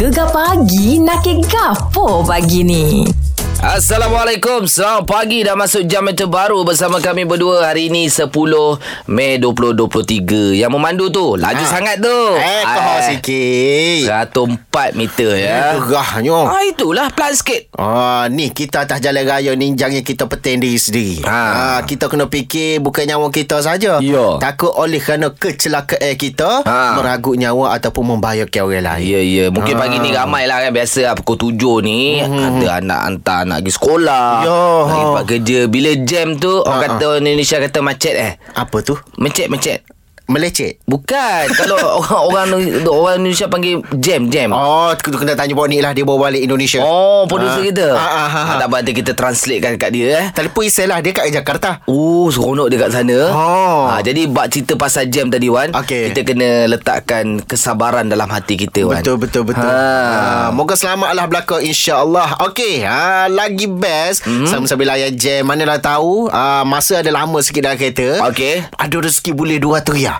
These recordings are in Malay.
Gegar pagi nak ke gapo pagi ni? Assalamualaikum Selamat pagi Dah masuk jam yang terbaru Bersama kami berdua Hari ini 10 Mei 2023 Yang memandu tu Laju ha. sangat tu Eh, kau sikit. 104 meter ya Gerahnya. Ah itulah Pelan sikit Ah, ni kita atas jalan raya ninjang yang kita petain diri sendiri. Ha. Ah, kita kena fikir bukan nyawa kita saja. Ya. Takut oleh kerana kecelakaan kita Ha. meragut nyawa ataupun membahayakan orang lain. Ya ya Mungkin Ah. pagi ni ramai lah kan Biasa lah pukul 7 ni Ada anak hantar anak pergi sekolah. Ya. Lagi kerja Bila jam tu Orang Ha, kata Indonesia kata macet eh Apa tu? Macet macet Melecet. Bukan Kalau orang orang orang Indonesia panggil jam jam Oh, tu kena tanya ni lah dia bawa balik Indonesia. Oh, producer Ah. kita. Ah, ah, ah, ah. Tak apa nanti kita translatekan kat dia eh. Telefon Isai lah Dia kat Jakarta Oh, seronok dia kat sana. Oh. Ha, jadi bab cerita pasal jam tadi Wan. Okey. Kita kena letakkan kesabaran dalam hati kita Wan. Betul betul betul. Ha. Ha. Moga selamatlah belaka insya-Allah. Okey, ha lagi best mm-hmm. sambil layan jam manalah tahu uh, masa ada lama sikit dalam kereta. Okey. Ada rezeki boleh 200 ya.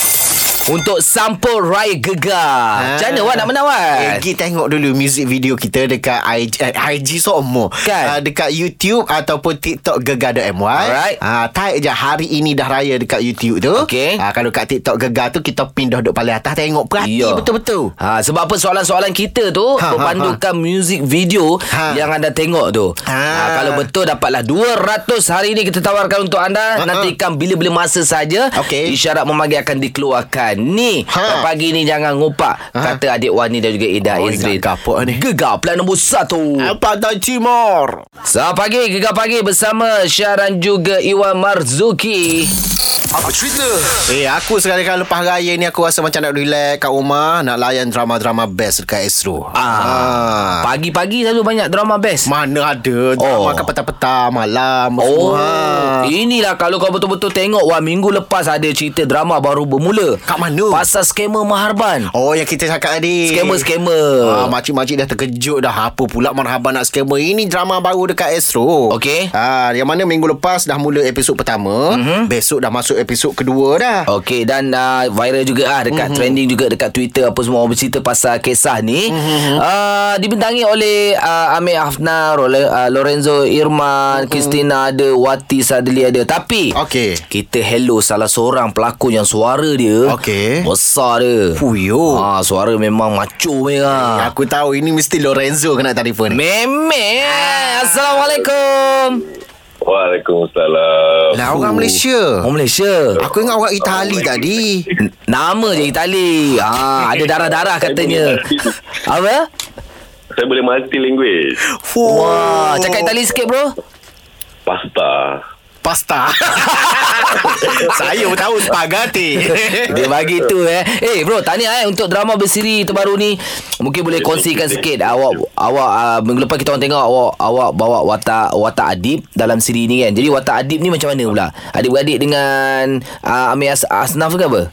Untuk sampul Raya Gegar. Ha. Macam mana Wan nak menang Wan? Eh, pergi tengok dulu music video kita dekat IG, eh, IG semua. Kan? Uh, dekat YouTube ataupun TikTok Gegar.my. Alright. Uh, type je hari ini dah raya dekat YouTube tu. Okey. Uh, kalau kat TikTok Gegar tu kita pindah duduk paling atas tengok perhati Ya. betul-betul. Ha, sebab apa soalan-soalan kita tu Ha, ha, berpandukan music video Ha. yang anda tengok tu. Ha. Ha, kalau betul dapatlah 200 hari ni kita tawarkan untuk anda. Ha, ha. Nantikan bila-bila masa saja Okey. isyarat memanggil akan dikeluarkan. Ni Ha. pagi ni jangan ngupak Ha. kata adik Wani dan juga Ida Oh, Izrin. ingat kapok ni. Gegar plan nombor 1. Apa dah Timor? Selamat pagi Gegar pagi bersama Syaran juga Iwan Marzuki. Apa cerita? Eh, aku sekali-kali lepas raya ni aku rasa macam nak relax kat rumah, nak layan drama-drama best dekat Astro. Ah. Pagi-pagi selalu banyak drama best. Mana ada drama Oh. kat petang-petang, malam Oh, semua. Ha. inilah kalau kau betul-betul tengok wah minggu lepas ada cerita drama baru bermula. Kat mana? Pasal skamer Maharban. Oh, yang kita cakap tadi. Skamer-skamer. Ah, makcik-makcik dah terkejut dah. Apa pula marhaban nak skamer. Ini drama baru dekat Astro. Okey. Ah, yang mana minggu lepas dah mula episod pertama. Mm-hmm. Besok dah masuk episod kedua dah. Okey dan uh, viral juga ah dekat mm-hmm. trending juga dekat Twitter apa semua orang bercerita pasal kisah ni. Mm-hmm. Uh, dibintangi oleh uh, Amir Hafnar, oleh uh, Lorenzo Irman, mm-hmm. Christina ada, Wati Sadli ada. Tapi Okey. kita hello salah seorang pelakon yang suara dia Okey. besar dia. Fuyo. Ah suara memang macho merah. Aku tahu ini mesti Lorenzo kena telefon. Meme. Assalamualaikum. Waalaikumsalam. Lah orang Malaysia. Oh Malaysia. Aku ingat orang Itali tadi. Nama je Itali. Ah, ada darah-darah katanya. Apa? Saya boleh multi language. Wah, cakap Itali sikit bro. Pasta. Pasta. Saya pun tahu spaghetti. Dia bagi tu eh. Eh bro, tanya eh untuk drama bersiri terbaru ni. Mungkin boleh kongsikan sikit awak awak uh, minggu lepas kita orang tengok awak awak bawa watak watak Adib dalam siri ni kan. Jadi watak Adib ni macam mana pula? Adik-beradik dengan uh, Amir As- Asnaf ke apa?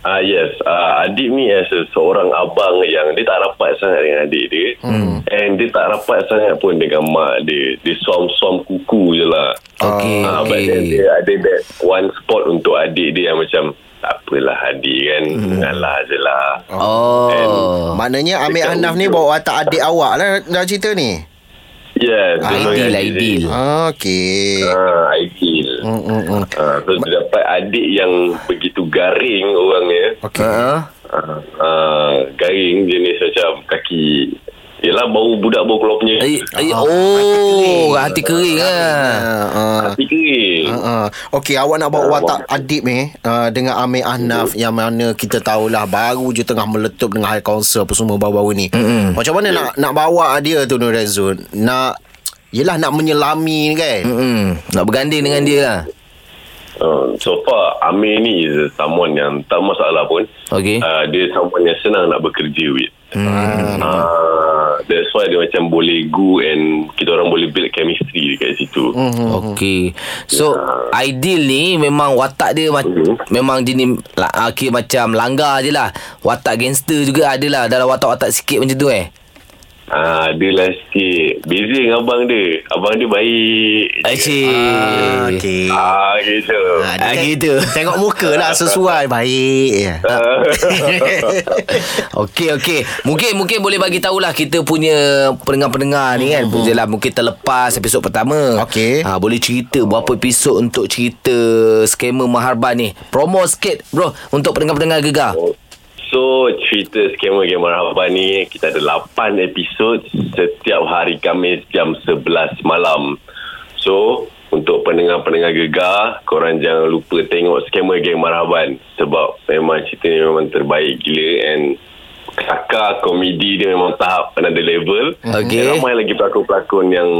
Ah yes, uh, adik ni as a, seorang abang yang dia tak rapat sangat dengan adik dia. Hmm. And dia tak rapat sangat pun dengan mak dia. Dia suam-suam kuku je lah. Okey, Ah, but okey. then dia ada that one spot untuk adik dia yang macam tak apalah adik kan. Hmm. Ngalah je lah. Oh. Maknanya Amir Hanaf ni bawa watak adik awak lah dalam cerita ni. Yes. Ah, memang ideal lah, ideal. Okey. Ah, ideal. Hmm, hmm, hmm. Ah, so dia dapat adik yang begitu garing orangnya. Okey. Ha? uh, uh, garing jenis macam kaki Yelah bau budak bau keluar punya Eh, eh, oh, hati kering ah. Uh, uh. hati kering Uh, uh. Okey, awak nak bawa watak Adib ni uh, dengan Amir Ahnaf yang mana kita tahulah baru je tengah meletup dengan high council apa semua baru-baru ni. Mm-mm. Macam mana nak nak bawa dia tu Nur Rezun? Nak Yelah nak menyelami ni kan. Hmm, nak berganding dengan dia lah. uh, so far Amir ni is someone yang tak masalah pun Okey. uh, dia someone yang senang nak bekerja with Hmm. uh, that's why dia macam boleh go and kita orang boleh build chemistry dekat situ Hmm. Okey. So ideal ni memang watak dia ma- Mhm. memang jenis la- okay, macam langgar je lah. Watak gangster juga ada lah dalam watak-watak sikit macam tu eh. Ah, adalah sikit. Beza dengan abang dia. Abang dia baik. Asyik. Ah, Okey. Ah, gitu. Ah, Ah, kan gitu. Tengok muka lah sesuai Baik ya. Okey okey. Mungkin mungkin boleh bagi tahulah kita punya pendengar-pendengar ni kan. Hmm. Jelah mungkin terlepas episod pertama. Okey. Ha, boleh cerita berapa episod untuk cerita skamer Maharban ni. Promo sikit bro untuk pendengar-pendengar gegar. So, cerita skamer Game Marhaban ni, kita ada 8 episod setiap hari Khamis jam 11 malam. So, untuk pendengar-pendengar gegar, korang jangan lupa tengok skamer Game Marhaban. Sebab memang cerita ni memang terbaik gila and kelakar komedi dia memang tahap another level. Okey. Dan ramai lagi pelakon-pelakon yang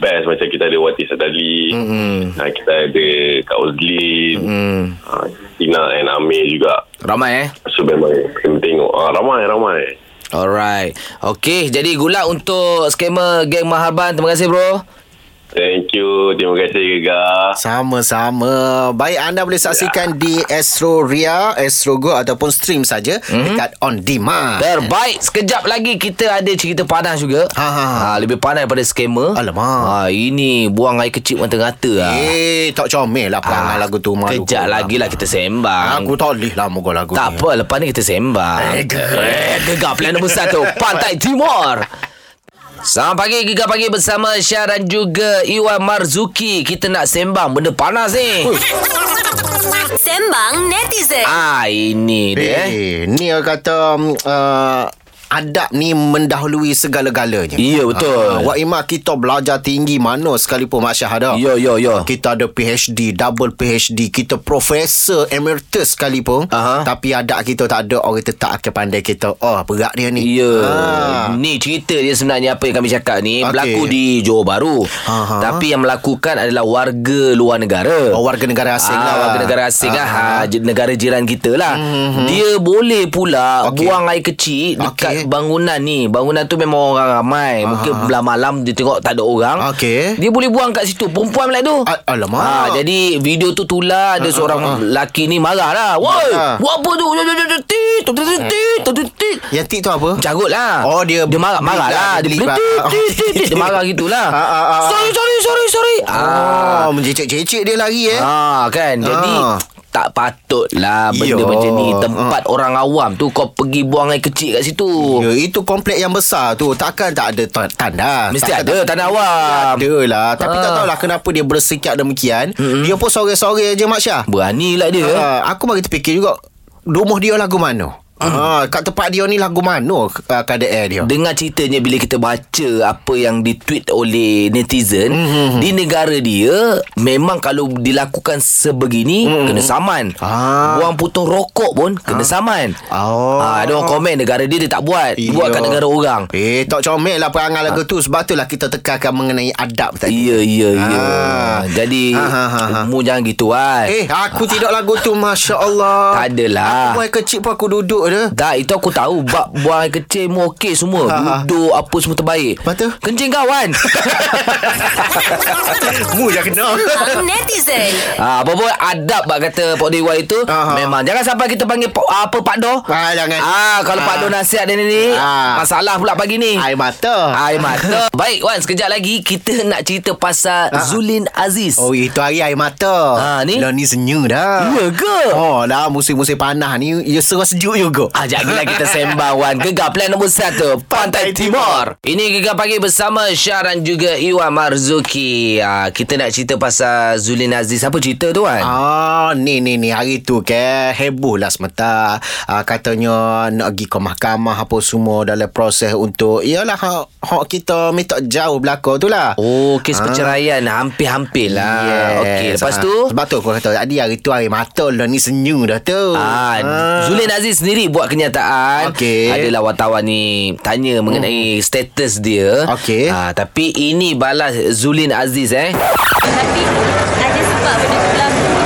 best macam kita ada Wati Sadali, mm-hmm. kita ada Kak Ozlin, mm-hmm. uh, Tina and Amir juga. Ramai eh. So memang kena tengok ah, Ramai ramai Alright. Okey, jadi gula untuk skamer geng Maharban. Terima kasih bro. Thank you Terima kasih Gegar Sama-sama. Baik anda boleh saksikan di Astro Ria, Astro Go ataupun stream saja Mhm. dekat on demand. Terbaik. Sekejap lagi kita ada cerita panas juga. Ha, ha, ha. lebih panas daripada skamer. Alamak. Ha, ini buang air kecil mata-ngata lah. Eh, tak comel lah perangai lagu tu malu. Kejap lagi lah kita sembang. Aku tak boleh lah moga lagu Tak ni. apa, lepas ni kita sembang. Eh, Gegar plan nombor satu, Pantai Timur. Selamat pagi, Gegar Pagi bersama Syah dan juga Iwan Marzuki. Kita nak sembang benda panas ni. Sembang netizen. Ah, ini dia. eh. Eh, ni orang kata um, uh, adab ni mendahului segala-galanya. Ya, betul. Ah, Wak Imak kita belajar tinggi mana sekalipun Mak Syah ada. Yo, yo, yo. Kita ada PhD, double PhD, kita profesor emeritus sekalipun. Aha. Tapi adab kita tak ada orang tetap akan pandai kita. Oh, berat dia ni. Ya. Ah. Ni cerita dia sebenarnya apa yang kami cakap ni Okey. berlaku di Johor Bahru. Aha. Tapi yang melakukan adalah warga luar negara. Oh, warga negara asing ah, lah. Warga negara asing lah. Aha. Ha, j- negara jiran kita lah. Mm-hmm. Dia boleh pula Okey. buang air kecil dekat Okey. bangunan ni. Bangunan tu memang orang ramai. Mungkin belah malam dia tengok tak ada orang. Okey. Dia boleh buang kat situ. Perempuan pula tu. A- alamak. Ha, jadi video tu tular ada seorang lelaki ni marah lah. Woi, Ah. buat apa tu? Tit, tit, tit, tit, tit, tit. Yang tik tu apa? Carut lah Oh, dia Dia marah, marah lah, lah dia lah. tit, tit, tit, tit. Dia marah gitulah Ah, ah, ah, ah. Sorry sorry sorry sorry Ah, Oh, mencecek-cecek dia lari eh. ah kan Jadi Ah. Tak patut lah benda Yo. macam ni. Tempat orang awam tu Kau pergi buang air kecil kat situ. Ya, itu komplek yang besar tu. Takkan tak ada ta- tanda. Mesti Takkan ada tak- tanah awam. Ada lah Tapi Ah. tak tahulah kenapa dia bersikap demikian. Mm-hmm. Dia pun sore-sore je Mak Syah. Berani lah dia. Uh, Aku bagi terfikir juga Rumah dia lagu mana Ah, kat tempat dia ni lagu mana uh, keadaan dia? Dengar ceritanya bila kita baca apa yang ditweet oleh netizen mm-hmm. di negara dia memang kalau dilakukan sebegini mm-hmm. kena saman. Ah. Buang putung rokok pun kena saman. Oh. Ah, ada orang komen negara dia dia tak buat. Dia buat kat negara orang. Eh, tak comel lah perangai lagu tu. Sebab tu lah kita tekankan mengenai adab tadi. Ya ya ya. Ah. Jadi Ha, ha, ha, ha. mu jangan gitu kan. Eh, aku tidak lagu tu. Masya Allah. Tak adalah. Aku kecil pun aku duduk dia. Tak, itu aku tahu Bab buang air kecil mu okey semua Ha, ha. Duduk apa semua terbaik Lepas tu? Kencing kawan Mu je kena. Netizen. ha, Apa pun adab Bak kata Pak Dewa itu Aha. Memang Jangan sampai kita panggil Pak- Apa Pak Do Ah, jangan. Ah, Kalau Pak Do nasihat dia ni Ah. Masalah pula pagi ni Air mata. Air mata Baik Wan Sekejap lagi Kita nak cerita pasal Zulin Aziz Oh, itu hari air mata. Ha, ni? Lah ni senyum dah. Ya ke? Oh, dah musim-musim panas ni, ia serah sejuk juga. Ah, jap lagi kita sembang. Wan Gegar plan nombor satu Pantai Timur. Ini Gegar Pagi bersama Syah dan juga Iwan Marzuki. Ah, Kita nak cerita pasal Zulin Aziz. Apa cerita tu Wan? Ah, ni ni ni. Hari tu ke heboh lah semata. Ah, katanya nak pergi ke mahkamah apa semua dalam proses untuk iyalah hak, hak kita minta jauh belakang tu lah. Oh, kes perceraian. Hampir-hampir lah. Okey, lepas Ah, tu? Sebab tu aku kata Tadi hari tu hari mata lah Ni senyum dah tu. Ah, Zulin Aziz sendiri buat kenyataan. Okey. Adalah wartawan ni Tanya mengenai status dia. Okey. ah, Tapi ini balas Zulin Aziz eh. Tapi ada sebab benda tu berlaku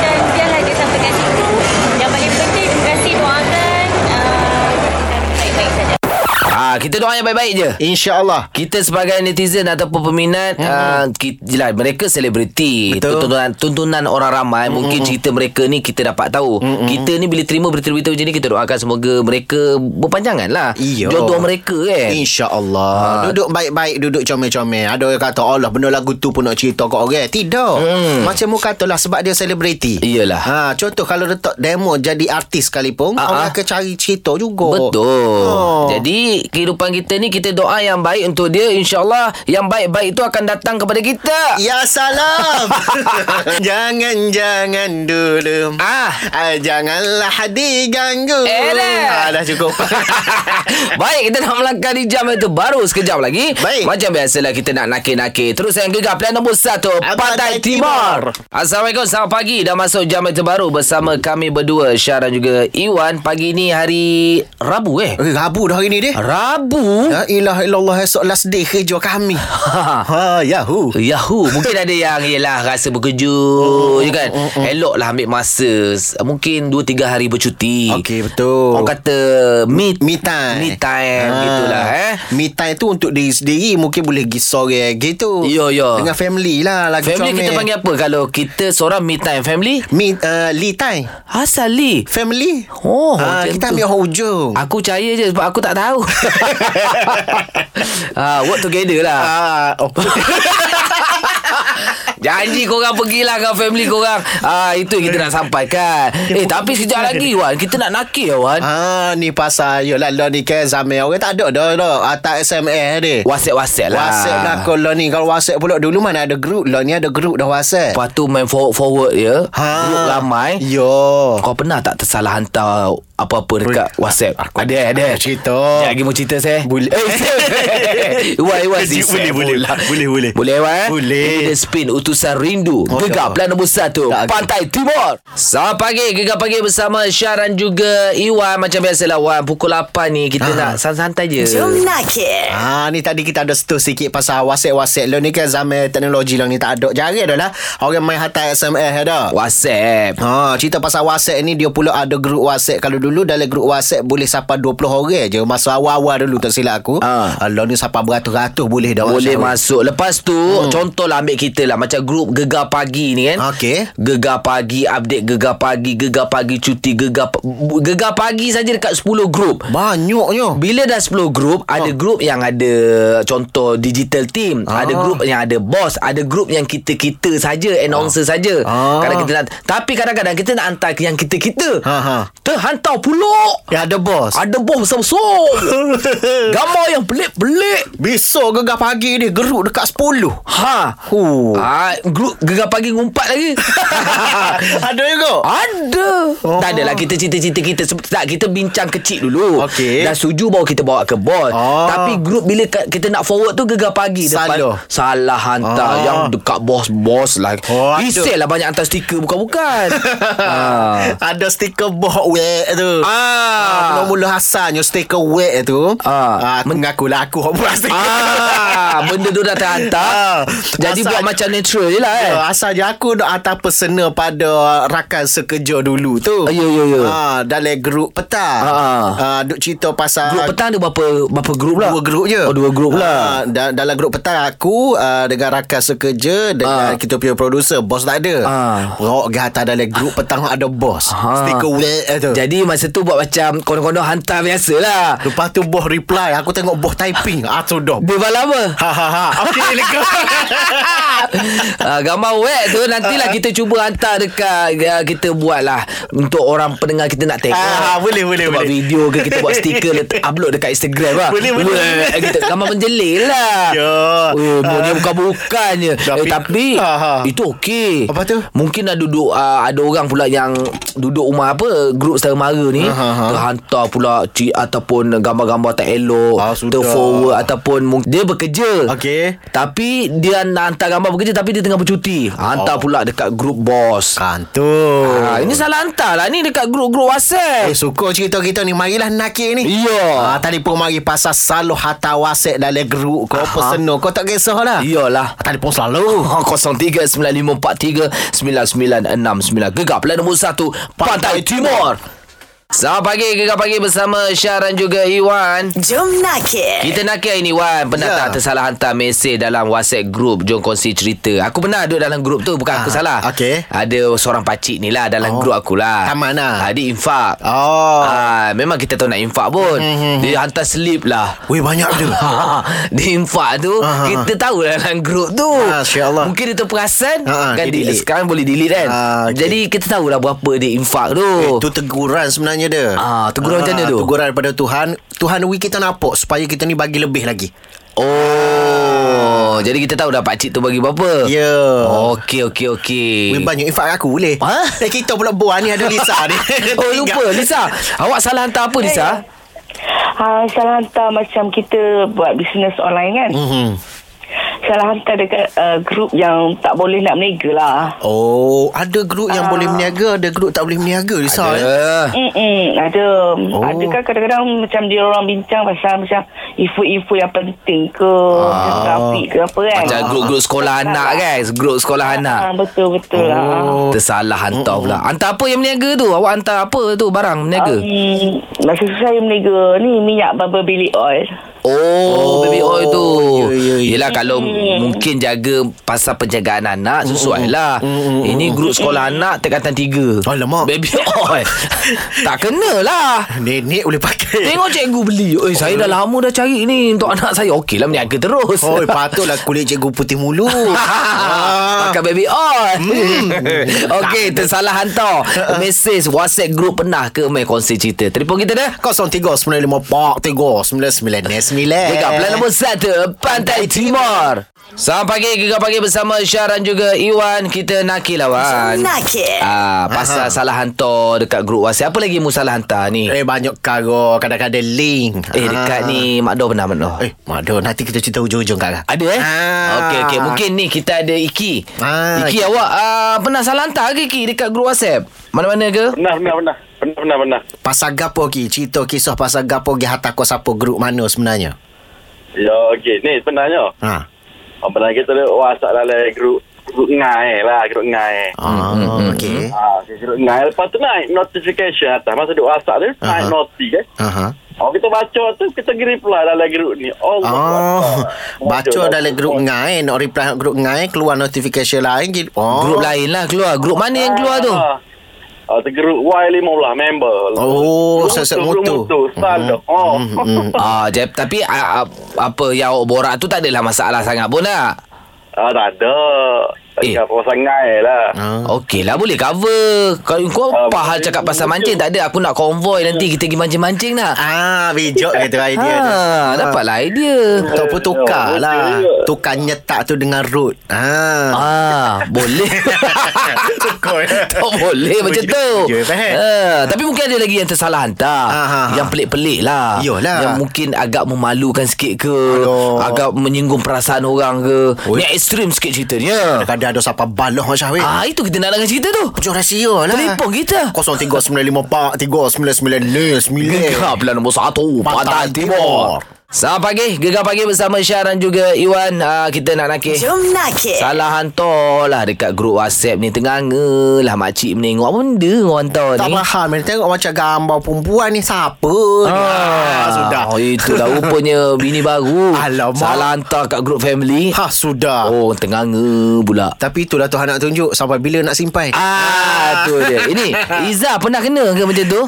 Ah, kita doa yang baik-baik je. InsyaAllah. Kita sebagai netizen ataupun peminat hmm. uh, kita, jelas mereka selebriti tuntunan tuntunan orang ramai hmm. mungkin cerita mereka ni kita dapat tahu hmm. kita ni bila terima berita-berita macam ni kita doakan semoga mereka berpanjangan lah Iyo. jodoh mereka kan InsyaAllah Ha. Duduk baik-baik Duduk comel-comel Ada orang kata Allah benda lagu tu pun nak cerita kat orang Tidak Hmm. Macam mu katalah Sebab dia selebriti Iyalah. ha, Contoh kalau letak demo Jadi artis sekalipun Ah, Orang ah. akan cari cerita juga Betul Oh. Jadi kehidupan kita ni Kita doa yang baik untuk dia. InsyaAllah Yang baik-baik itu akan datang kepada kita. Ya salam. Jangan-jangan dulu. Ah. ah Janganlah diganggu Eh, dah. ah, Dah cukup. Baik kita nak melangkah di jam itu Baru sekejap lagi. Baik. Macam biasalah kita nak nakir-nakir. Terus yang gegar Pilihan nombor satu Pantai Pantai Timur. Assalamualaikum Selamat pagi. Dah masuk jam itu baru Bersama kami berdua Syah dan juga Iwan. Pagi ni hari Rabu eh? Eh, Rabu dah hari ni deh. Rabu La ilaha illallah esok last day kerja kami. ha, yahoo. Yahoo Mungkin ada yang Yelah rasa bekerja Mm, je kan Elok lah ambil masa Mungkin 2-3 hari bercuti Okey, betul. Orang kata Me, Me time. Me time Ha. Gitulah eh Me time tu untuk diri sendiri mungkin boleh pergi sore gitu. Ya, ya. Dengan family lah lagi Family comel. kita panggil apa Kalau kita seorang me time Family Me uh, Lee time. Asal Lee Family. Oh ha, kita tu. ambil hujung. Aku percaya je Sebab aku tak tahu ha, Work together lah Ah, oh. Janji korang pergilah Kau family korang. Ah, Itu yang kita nak sampaikan. Eh tapi sekejap lagi Wan. Kita nak nakir Wan. Ah ni pasal Yolah lah ni kan Zaman orang tak ada dah dah. Atas SMS dia WhatsApp-WhatsApp lah. WhatsApp lah. Kalau ni Kalau WhatsApp pula Dulu mana ada group. Lah ni ada group dah WhatsApp. Lepas tu main forward-forward ya. Ha. Grup ramai. Yo. Kau pernah tak tersalah hantar Apa-apa dekat WhatsApp? Ada eh, ada. aku cerita. Sekejap lagi mau cerita saya Boleh. Eh Iwan si Boleh, boleh. Boleh, boleh. Boleh. Iwan eh? Boleh. Dia spin Utusan Rindu Oh, Gegar plan nombor satu Tak. Pantai Timur Selamat pagi Gegar pagi bersama Syah dan juga Iwan Macam biasalah Wan Pukul 8 ni Kita Ha. nak santai-santai je Jom nakir. Ah ni tadi kita ada setu sikit pasal WhatsApp-WhatsApp lo ni kan zaman teknologi lo ni tak ada. Jarang dah lah orang main hantar SMS dah. WhatsApp Ha, cerita pasal WhatsApp ni dia pula ada grup WhatsApp. Kalau dulu dalam grup WhatsApp boleh sampai 20 orang je. Masa awal-awal dulu tak silap aku. Ha. Ha. Lah ni sampai beratus-ratus boleh dah Boleh WhatsApp. masuk Lepas tu hmm. Contohlah ambil kita lah Macam grup Gegar Pagi ni kan Okey. Gegar Pagi Update Gegar Pagi Gegar Pagi Cuti Gegar Gegar Pagi saja dekat 10 grup Banyaknya. bila dah 10 grup Ada grup yang ada Contoh digital team Ah. Ada grup yang ada boss Ada grup yang kita-kita saja Announcer saja Ah. Kadang kita nak Tapi kadang-kadang kita nak hantar Yang kita-kita Ha, ha. Terhantar pula Ya ada bos. Ada bos besar-besar Gambar yang pelik-pelik Besok gegar pagi ni geruk dekat 10. Ha Huh. Ah, grup gegar pagi ngumpat lagi. ada juga. Ada. Oh. Oh. Tak adalah kita cerita-cerita kita tak kita bincang kecil dulu. Okey. Dah setuju baru kita bawa ke bos. Oh. Tapi grup bila kita nak forward tu gegar pagi Salah. depan salah hantar Ah. yang dekat bos-bos lah. Oh. Isel lah banyak hantar stiker bukan-bukan. ah. Ada stiker boh wek tu. Ah. Mula-mula asalnya stiker wek tu. Ah. Ah, aku mengaku lah aku hok buat stiker. Ah, benda tu dah terhantar. Ah. Jadi buat macam natural je lah eh. Ya, asal je aku nak hantar personal pada rakan sekerja dulu tu. Ah, ya, ya, ya. Ah, dalam grup petang. Ah. Ah, duk cerita pasal Grup petang ada berapa berapa grup lah? Dua grup je Oh, dua grup lah. Ah, da- Dalam grup petang Aku uh, Dengan rakan sekerja Dengan Ah. kita punya producer Bos tak ada Ah. Rok gata dalam grup petang Ada bos Ha. Stiker wek tu Jadi masa tu buat macam Konon-konon hantar biasa lah Lepas tu bos reply Aku tengok bos typing Ah tu dah Dia balas apa? Ha ha ha Okey lega uh, gambar web tu nantilah kita cuba hantar dekat uh, kita buat lah untuk orang pendengar kita nak tengok. Ah, boleh, boleh, kita buat boleh. video ke kita buat stiker let- upload dekat Instagram lah. Boleh, boleh, Weh, boleh. Kita gambar menjelil lah. Ya. Oh, dia bukan-bukannya. Tapi- eh, tapi Ha, ha. itu okey. Apa tu? Mungkin dah duduk uh, ada orang pula yang duduk rumah apa grup saudara mara ni Ha, ha, ha. terhantar pula ci ataupun gambar-gambar tak elok Ah, sudah. terforward ataupun dia bekerja Okey. tapi dia nak hantar gambar bekerja tapi dia tengah bercuti. Hantar Oh. pula dekat grup bos. Kantul Ha, ini salah hantar lah ni dekat grup-grup WhatsApp. Eh suka cerita kita ni Marilah nakir ni Iya. Ah, tadi pun mari pasal selalu hantar WhatsApp dalam grup kau Aha. personal kau tak kisah lah. Iyalah. Tadi pun selalu. 0395439969 Gegar plan nombor 1 Pantai Timur. Selamat pagi, gegar pagi bersama Syah dan juga Iwan. Jom nakir. Kita nak kira ini Wan Pernah Ya. tak tersalah hantar mesej Dalam whatsapp group Jom kongsi cerita Aku pernah duduk dalam group tu Bukan aku Ah, salah okey. Ada seorang pakcik ni lah Dalam Oh. group aku lah Taman lah. ah, Dia infak Oh. ah, Memang kita tahu nak infak pun Hmm, Dia hantar slip lah Weh banyak tu. dia infak tu Ah, Kita tahu lah dalam grup tu Ah. Mungkin dia terperasan ah, kan dia. Sekarang boleh delete kan Ah, okey. Jadi kita tahulah Berapa dia infak tu Itu teguran sebenarnya dia. Ah, teguran macam mana tu? Teguran daripada Tuhan. Tuhan we kita nampak supaya kita ni bagi lebih lagi. Oh Jadi kita tahu dah pakcik tu bagi berapa Ya. Okey okey okey Weh banyak infak aku boleh. Ha? Eh kita pula buat ni ada Lisa ni. Oh lupa Lisa Awak salah hantar apa Lisa Ha, salah hantar macam kita buat bisnes online kan. Mhm. Salah hantar dekat uh, grup yang tak boleh nak meniaga lah. Oh, ada grup yang boleh berniaga, ada grup tak boleh berniaga Lisa. eh? Ada Mm-mm, ada. Oh. Ada kan kadang-kadang macam dia orang bincang pasal macam info-info yang penting ke, ah. grafik ke apa kan. Macam grup-grup sekolah anak kan Grup sekolah anak Ha, betul-betul lah. Oh. Tersalah hantar pula Hantar apa yang berniaga tu Awak hantar apa tu Barang berniaga Um, masa saya meniaga ni minyak baba bilik oil. Oh, Oh, baby oil tu. ya, ya, ya. Yelah kalau mungkin jaga pasal penjagaan anak sesuai lah. Ini grup sekolah anak tingkatan tiga. Alamak. Baby oil. tak kena lah. Nenek boleh pakai. Tengok cikgu beli. Oi, saya dah lama dah cari ni untuk anak saya. Okey lah berniaga terus. Oh, patutlah kulit cikgu putih mulu. ah. Pakai baby oil Okey Tersalah hantar Mesej WhatsApp group Pernah ke Main kongsi cerita Telefon kita dah 0395439999. Gegar plan nombor 1 Pantai Timur Selamat pagi Gegar pagi bersama Syah dan juga Iwan Kita nakil lawan Nakir. Ah, pasal salah hantar dekat grup WhatsApp. Apa lagi mu salah hantar ni? Eh, banyak karo kadang-kadang link. eh dekat ni Mak Dor pernah Dor? Eh, Mado nanti kita cerita hujung-hujung kak. Ada eh? Ah. Okey okey, mungkin ni kita ada Iki. Ah, Iki awak uh, pernah salah hantar ke Iki dekat grup WhatsApp? Mana-mana ke? Pernah, pernah, pernah. Pernah, pernah, pernah. Pasal gapo ki? Cerita kisah pasal gapo ki hantar kau siapa grup mana sebenarnya? Ya, okey. Ni sebenarnya. Ha. Oh, pernah kita ada WhatsApp dalam grup grup ngai lah, grup ngai. Ah, hmm, okey. Ah, okay, grup ngai. Lepas tu naik notification atas. Masa duk WhatsApp tu, naik Aha. noti kan. Aha. Oh, kita baca tu, kita pergi reply dalam grup ni. Allah Oh, Akbar. baca dalam grup ngai, nak reply grup ngai, keluar notification lain gitu. Oh. Grup lain lah keluar. Grup mana yang keluar tu? Ah, Ah, tu grup Y15 member. Oh, set-set motor. Standard. Oh. Ah, jap, tapi uh, apa yang borak tu tak adalah masalah sangat pun tak? Ah, tak ada. Eh. Apa sangai lah. Ah. Okey lah boleh cover Kalau kau Ah, apa hal boleh. cakap pasal mancing Tak ada aku nak konvoy Nanti kita pergi mancing-mancing nak Ah, bijak gitu idea tu. ha, Dapatlah idea Ataupun tukar Ya, lah. Tukar nyetak tu dengan root. Ah. Ah, boleh. Tukar. tak boleh macam tu. Ya. Ah, tapi mungkin ada lagi yang tersalah hantar. Ah, ah, ah. Yang pelik-pelik lah. Yolah. Yang mungkin agak memalukan sikit ke. Aduh. Agak menyinggung perasaan orang ke. Ni ekstrim sikit ceritanya. Kadang-kadang ada siapa baloh Macam Syahwin. Ah, itu kita nak dengar cerita tu. Pujuk rahsia lah. Telefon kita. 0395439999. Gegar Pilihan nombor 1 Pantai Timur. Selamat pagi. Gegar pagi bersama Syah dan juga Iwan. Uh, Kita nak nakik Jom nakir. Salah hantar lah dekat grup WhatsApp ni. Tenganga lah makcik menengok. Apa benda hantar Tak ni? faham. Mereka tengok macam gambar perempuan ni Siapa ni? Ah, Sudah. Oh itulah rupanya Bini baru. Alamak. Salah hantar kat grup family. Ha sudah. Oh tenganga pula. Tapi itulah Tuhan nak tunjuk Sampai bila nak simpan. Ah tu dia. Ini Iza pernah kena ke macam tu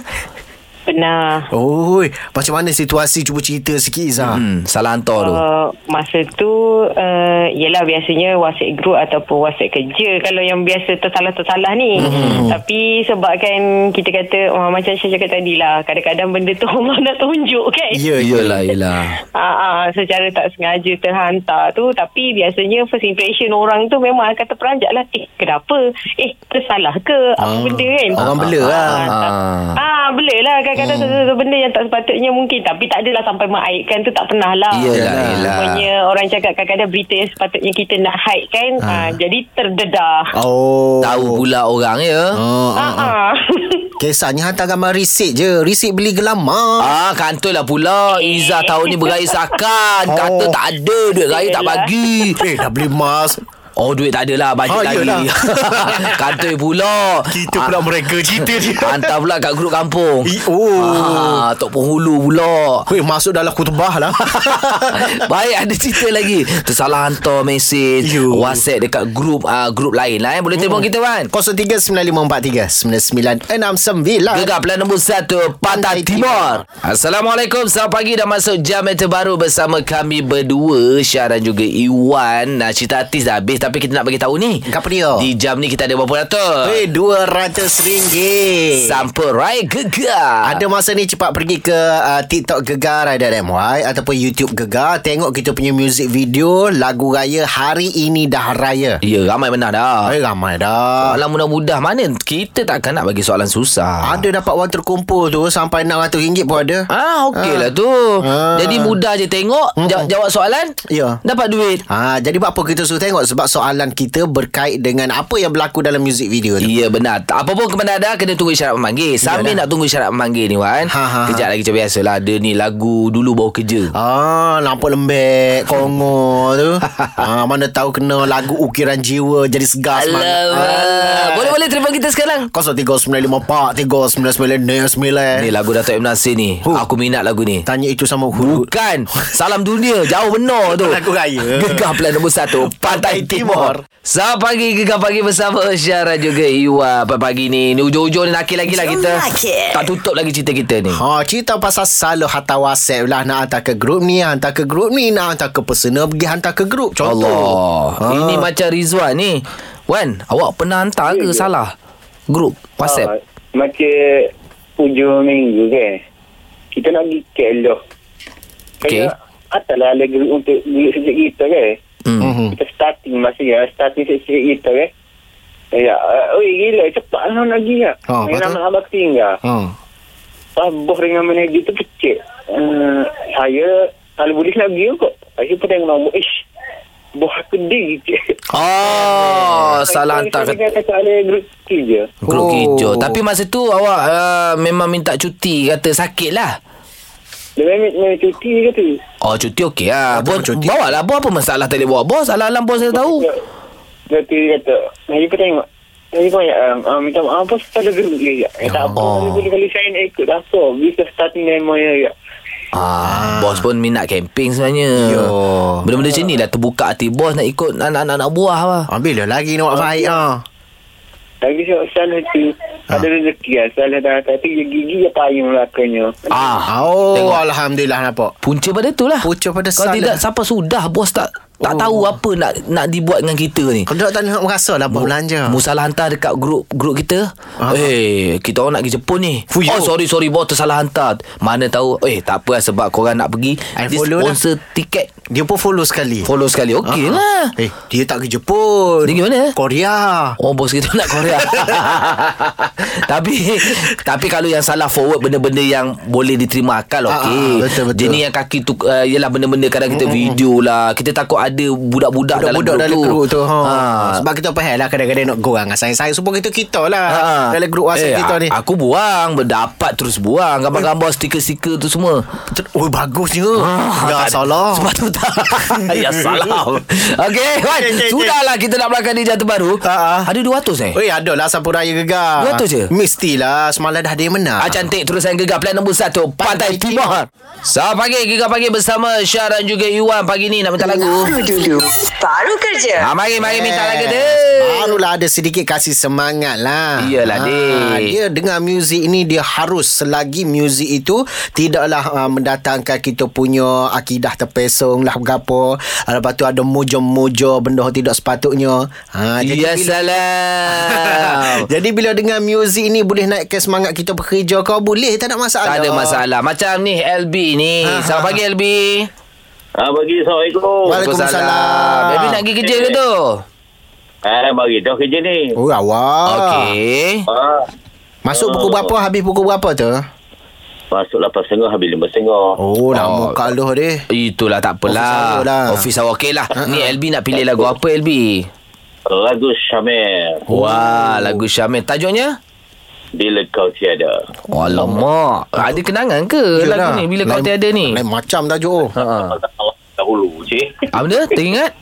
Pernah. Oi, macam mana situasi? Cuba cerita sikit Izzah. Hmm Salah hantar tu. Uh, masa tu uh, Yelah biasanya WhatsApp group Ataupun WhatsApp kerja Kalau yang biasa tersalah-tersalah ni. Hmm. Tapi sebabkan Kita kata oh, Macam saya cakap tadi lah Kadang-kadang benda tu Allah nak tunjuk kan? Ya, ya. Yelah yelah. Ah, ah, secara tak sengaja terhantar tu Tapi biasanya First impression orang tu Memang akan terperanjat lah. Eh kenapa? Eh tersalah ke? Apa Ah, benda kan? Orang bela lah. Ah, ah. Bela lah Kadang-kadang sesuatu benda yang tak sepatutnya mungkin Tapi tak adalah sampai mengaibkan tu Tak pernah lah Yelah, yelah. Semuanya orang cakap kadang-kadang berita yang sepatutnya kita nak hide kan ah. Jadi terdedah Oh. Tahu pula orang ya Oh, ah. ah. Kisahnya hantar gambar risit je. Risit beli gelamar. Ah kantoi lah pula Iza tahun ni beraya sakan Kata Oh. tak ada Duit raya tak bagi Eh, dah beli emas. Oh duit tak ada lah Bajet Ha, lagi yelah. Kantoi pula Kita pula mereka cerita dia. Hantar pula kat grup kampung I- oh. ah, Tok Penghulu pula Weh, masuk dalam kutubah lah. Baik ada cerita lagi Tersalah hantar mesej Yo. WhatsApp dekat grup uh, Grup lain lah eh. Boleh telefon kita kan 0395439969. Gegar plan nombor 1 Pantai Timur Assalamualaikum Selamat pagi Dah masuk jam yang terbaru Bersama kami berdua Syah dan juga Iwan nah, Cerita artis dah habis Tapi kita nak bagi tahu ni Apa dia? Di jam ni kita ada berapa ratus? Weh, RM200. Sampai gegar. Ada masa ni cepat pergi ke uh, TikTok Gegar Ada MY Ataupun YouTube Gegar Tengok kita punya music video Lagu Raya Hari Ini Dah Raya. Ya ramai benar dah. Eh ramai dah. Soalan mudah-mudah Mana kita takkan nak bagi soalan susah? Ada dapat wang terkumpul tu Sampai RM600 pun ada. Ah okey Ah. lah tu. Ah. Jadi mudah je tengok jaw- Jawab soalan Ya. Dapat duit. Ha, jadi buat apa kita suruh tengok? Sebab soalan kita berkait dengan Apa yang berlaku dalam music video tu. Ya benar. Apa pun kemana ada Kena tunggu isyarat memanggil. Sambil Iyalah. nak tunggu isyarat memanggil ni Wan Ha, ha, Kejap lagi macam biasa lah. Ada ni lagu Dulu baru kerja. Ah, nampak lembek Kongo tu. Ah, Mana tahu kena lagu ukiran jiwa Jadi segar semangat. Alamak Boleh-boleh telefon kita sekarang? 0395439999 Ni lagu Dato' Ibn Nasir ni. Huh. Aku minat lagu ni. Tanya itu sama huruf. Bukan. Salam dunia Jauh benar tu. Lagu raya. Gegar plan nombor satu. Pantai Timur Selamat pagi Gegar pagi bersama Syara juga. Iwa Pagi ni? Ni ujung-ujung ni nakil lagi lah kita. nakil. Tak tutup lagi cerita kita ni. Ha, cerita pasal saldo hantar WhatsApp lah. Nak hantar ke grup ni Hantar ke grup ni. Nak hantar ke personal Pergi hantar ke grup. Contoh. Allah. Ha. Ini macam Rizwan ni. Wan Awak pernah hantar ke salah Grup WhatsApp? Ah, macam hujung minggu kan. Kita nak pergi. Okey. Kaya Atalah ada grup untuk grup sejak kita kan. Hmm. Mhm. Kita starting masa ya. Starting sejak kita kan. Ya, uh, oi gila cepat lah nak pergi ya. Oh, Main nama abang tinggal. Ha. Pas bos dengan manager tu kecil. Uh, saya kalau boleh nak pergi kok. Saya pun tengok nombor. Ish. Bos aku dia kecil. Oh Salah hantar ke Saya kata ada grup kerja. Grup Oh. hijau Tapi masa tu awak uh, Memang minta cuti Kata sakit lah Dia memang memang cuti ke tu. Oh cuti okey lah Bos, cuti. Bawa lah Bos apa masalah tak boleh bawa Bos Alam-alam bos saya tahu Dia dia kata, saya pun tengok. Saya pun ya, um, um, minta maaf apa pada grup dia. Ya. Eh, tak apa, boleh kali saya nak ikut dah apa. Bisa starting demo ya. ya. Ah, bos pun minat camping sebenarnya. Yo. Benda-benda macam ni dah terbuka hati bos nak ikut anak-anak buah lah. Ambil lah lagi nak baik ha. Tapi saya salah tu. Ada rezeki lah. Salah dah. Tapi gigi dia payung lakanya. Ah, Oh, Tengok. Alhamdulillah nampak. punca pada tu lah. Punca pada Kalau salah. tidak, siapa sudah bos tak tak Oh. tahu apa nak nak dibuat dengan kita ni. Kau tak nak merasa lah apa belanja. Mu salah hantar dekat grup grup kita. Ah. Eh, kita orang nak pergi Jepun ni. Fuyo. Oh, sorry sorry bos tersalah hantar. Mana tahu. Eh, tak apa lah sebab korang nak pergi. I Dia follow lah. sponsor tiket. Dia pun follow sekali. Follow sekali. Okey Ah, lah. Eh, dia tak ke Jepun. Dia pergi mana? Korea. Oh bos kita nak Korea Tapi Tapi kalau yang salah forward Benda-benda yang Boleh diterima akal Ah, Okey ah, betul, betul. Jenis yang kaki tu uh, Yelah benda-benda Kadang kita video lah Kita takut ada Budak-budak dalam Budak-budak grup dalam tu. grup tu ha. ha. Sebab kita faham lah Kadang-kadang nak gorang. Sayang-sayang Semua kita kita lah. Ha. Dalam grup WhatsApp eh, kita ni. Aku buang Berdapat terus buang. Gambar-gambar stiker-stiker tu semua. Oh bagusnya. Ah, Ya tak salah. Sebab tu tak. Ya salah. Okey Wan. Sudahlah kita nak belakang di jatuh baru Ha, ha. Ada 200 eh? Oi ada lah. Sampuraya gegar. 200 je? Mestilah. Semalam dah ada yang menang. Ah cantik. Terusan gegar. Plan nombor 1 Pantai Timur. Selamat pagi. Gegar pagi bersama Syah dan juga Iwan. Pagi ni nak minta lagu. Lagu dulu Baru kerja Ah mari mari minta lagu Eh, dia. Barulah ada sedikit kasih semangat lah Iyalah, Ah, dik. Dia dengar muzik ini Dia harus Selagi muzik itu Tidaklah uh, mendatangkan Kita punya Akidah terpesong lah Berapa Lepas tu ada mujo-mujo Benda tidak sepatutnya ha, Ya bila- salam. Jadi bila dengar muzik ni Boleh naikkan semangat kita bekerja Kau boleh Tak ada masalah tak ada masalah. Macam ni LB ni. Ha, ha, Selamat pagi LB. Ah, bagi Assalamualaikum. Waalaikumsalam. Baby nak pergi kerja ke tu? Eh, bagi dah kerja ni. Oh awak Okey. Ah, Masuk pukul berapa Habis pukul berapa tu masuk 8.30 habis 5.30. Oh dah Oh. muka lu dia Itulah tak Office apalah. awak lah. Office awak okey lah. Ni LB nak pilih lagu apa LB? Lagu Syamil. Wah, lagu Syamil. Tajuknya? Bila kau tiada. Alamak. Ada kenangan ke lagu ni bila kau Lain- tiada ni? Lain macam tajuk oh. Ha. Dahulu, cik. Apa benda? Teringat?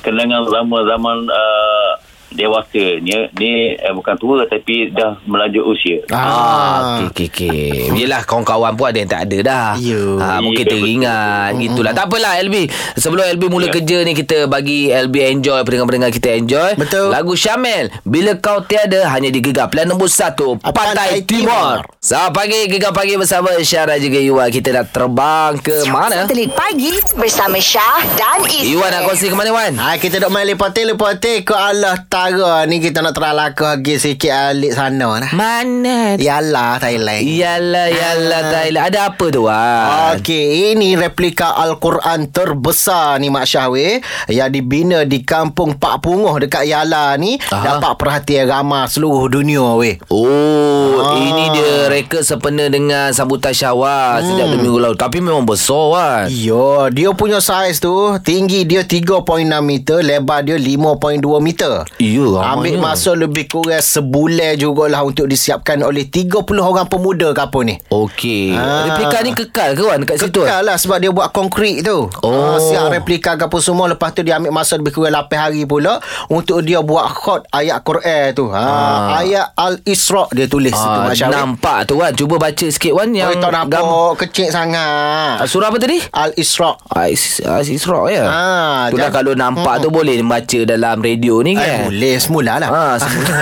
kenangan zaman-zaman uh, dewasa ni ni uh, bukan tua tapi dah melanjut usia. Ah, okey okey okey. Yelah kawan-kawan pun ada yang tak ada dah. Ha, mungkin Ya, teringat gitulah. Tak apalah LB. Sebelum LB mula Ya. kerja ni kita bagi LB enjoy pendengar-pendengar kita enjoy. Betul. Lagu Syamel Bila Kau Tiada hanya di Gegar Pilihan nombor 1 Pantai, Pantai Timur. Timur. Selamat pagi Gegar pagi bersama Syara juga Iwan. Kita dah terbang ke mana? Telit pagi bersama Syah dan Is. Iwan nak kongsi ke mana Wan? Ha, kita duk main lepote-lepote ke Allah Tara ni kita nak teralaka lagi sikit alik sana nah. Mana? Yalah Thailand. Yalah yalah Ah. Thailand. Ada apa tu Wan? Okey, ini replika Al-Quran terbesar ni Mak Syahwe yang dibina di kampung Pak Punguh dekat Yala ni Aha. dapat perhatian ramai seluruh dunia weh. Oh, Ah. ini dia rekod sempena dengan sambutan syawal hmm. sejak dua minggu lalu. Tapi memang besar kan. Ya, dia punya saiz tu tinggi dia 3.6 meter, lebar dia 5.2 meter. Ya, Ambil ramainya. masa lebih kurang sebulan jugalah untuk disiapkan oleh 30 orang pemuda ke apa ni. Okey. Ah. Replika ni kekal ke Wan dekat situ? Kekal lah sebab dia buat konkrit tu. Oh. Ah, siap replika ke apa semua. Lepas tu dia ambil masa lebih kurang 8 hari pula untuk dia buat khot ayat Quran tu. Ha, Ah. Ayat Al-Isra' dia tulis tu Ah, Masya Allah. nampak tu Wan. Cuba baca sikit Wan Yang oh, tak nampak kecil sangat. Ah, Surah apa tadi? Al-Isra' Ais Isra ya. Ah, tu dah jangan- kalau nampak tu boleh baca dalam radio ni Eh, kan. Boleh semula lah. Ah, semula.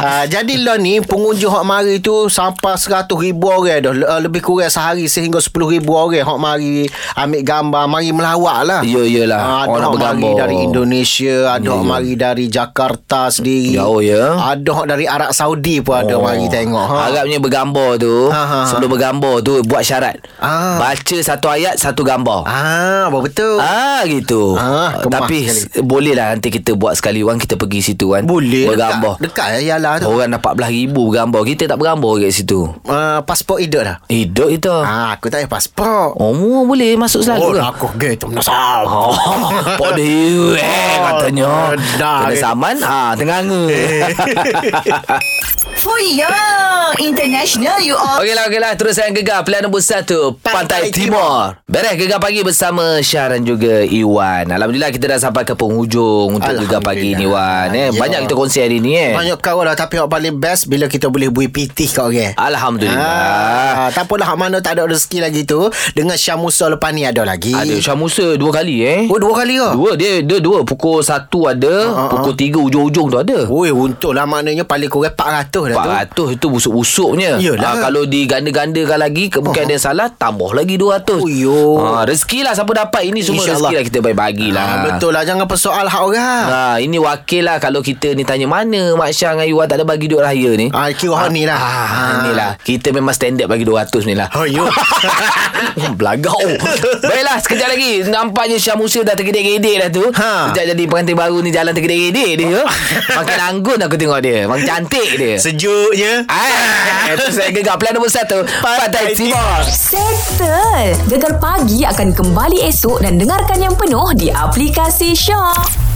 ah, jadi lah ni pengunjung hak mari tu sampai 100 ribu orang dah. Le- Lebih kurang sehari sehingga 10 ribu orang hak mari ambil gambar, mari melawat lah. Ya, yalah. Ah, ada Orang nak hak mari bergambar. dari Indonesia, ada Ya, hak ya. mari dari Jakarta sendiri. Jauh, ya. Ada hak dari Arab Saudi pun ada mari tengok. Ha. Harapnya bergambar tu Ha, ha, ha. Sebelum bergambar tu Buat syarat Ah. Baca satu ayat Satu gambar Ah, betul. Ah gitu. Ah, Ah, kemah Tapi sekali. s- boleh lah nanti kita buat sekali Wan kita pergi situ kan. Boleh bergambar. Dekat, dekat ya yalah tu. Orang dah 14,000 bergambar. Kita tak bergambar kat situ. Uh, pasport hidup dah. Hidup kita. Ah, aku tak ada pasport. Oh, boleh masuk selalu Oh, ke? aku gitu menasal. Oh, Pak dia eh, katanya. dah. Kena saman, ah, tenganga. Young International you all. Okeylah, okeylah. Terus saya gegar pilihan nombor satu. Pantai, Pantai Timur. Beres gegar pagi bersama Syah dan juga Iwan. Alhamdulillah kita dah sampai ke penghujung untuk gegar pagi ni Wan. Eh. Ya. Banyak kita kongsi hari ni eh. Banyak kawan lah Tapi yang paling best Bila kita boleh bui pitih kat orang Alhamdulillah. Ah, tak apalah hak mana tak ada rezeki lagi tu Dengan Syah Musa lepas ni ada lagi Ada Syah Musa dua kali eh. Oh dua kali ke? Dua dia dia dua pukul satu ada, ah, pukul tiga ujung-ujung tu ada. Oi untung lah maknanya paling kurang 400 dah tu 400 itu busuk-busuknya. Yelah. Ha, kalau diganda-gandakan lagi bukan ada yang salah tambah lagi 200. Oh, yo. Ha, rezeki lah siapa dapat ini semua InsyaAllah. rezeki lah kita bagi-bagilah. Ah, betul lah Jangan persoal hak orang Ha, ini wakil lah kalau kita ni tanya mana Mak Syah dengan Iwan tak ada bagi duit raya ni. Ah, kira hak ni lah Ah, inilah Kita memang standard bagi 200 ni lah Oh, yo. Belagau Baiklah sekejap lagi Nampaknya Syah Musa dah tergedik-gedik dah tu Ha. Sejak jadi pengantin baru ni Jalan tergedik-gedik dia Makin anggun aku tengok dia Makin cantik dia Sejuknya. Ah, Itu saya gegar. Plan nombor satu Pantai Timur. Settle. Gegar pagi akan kembali esok dan dengarkan yang penuh di aplikasi Shock.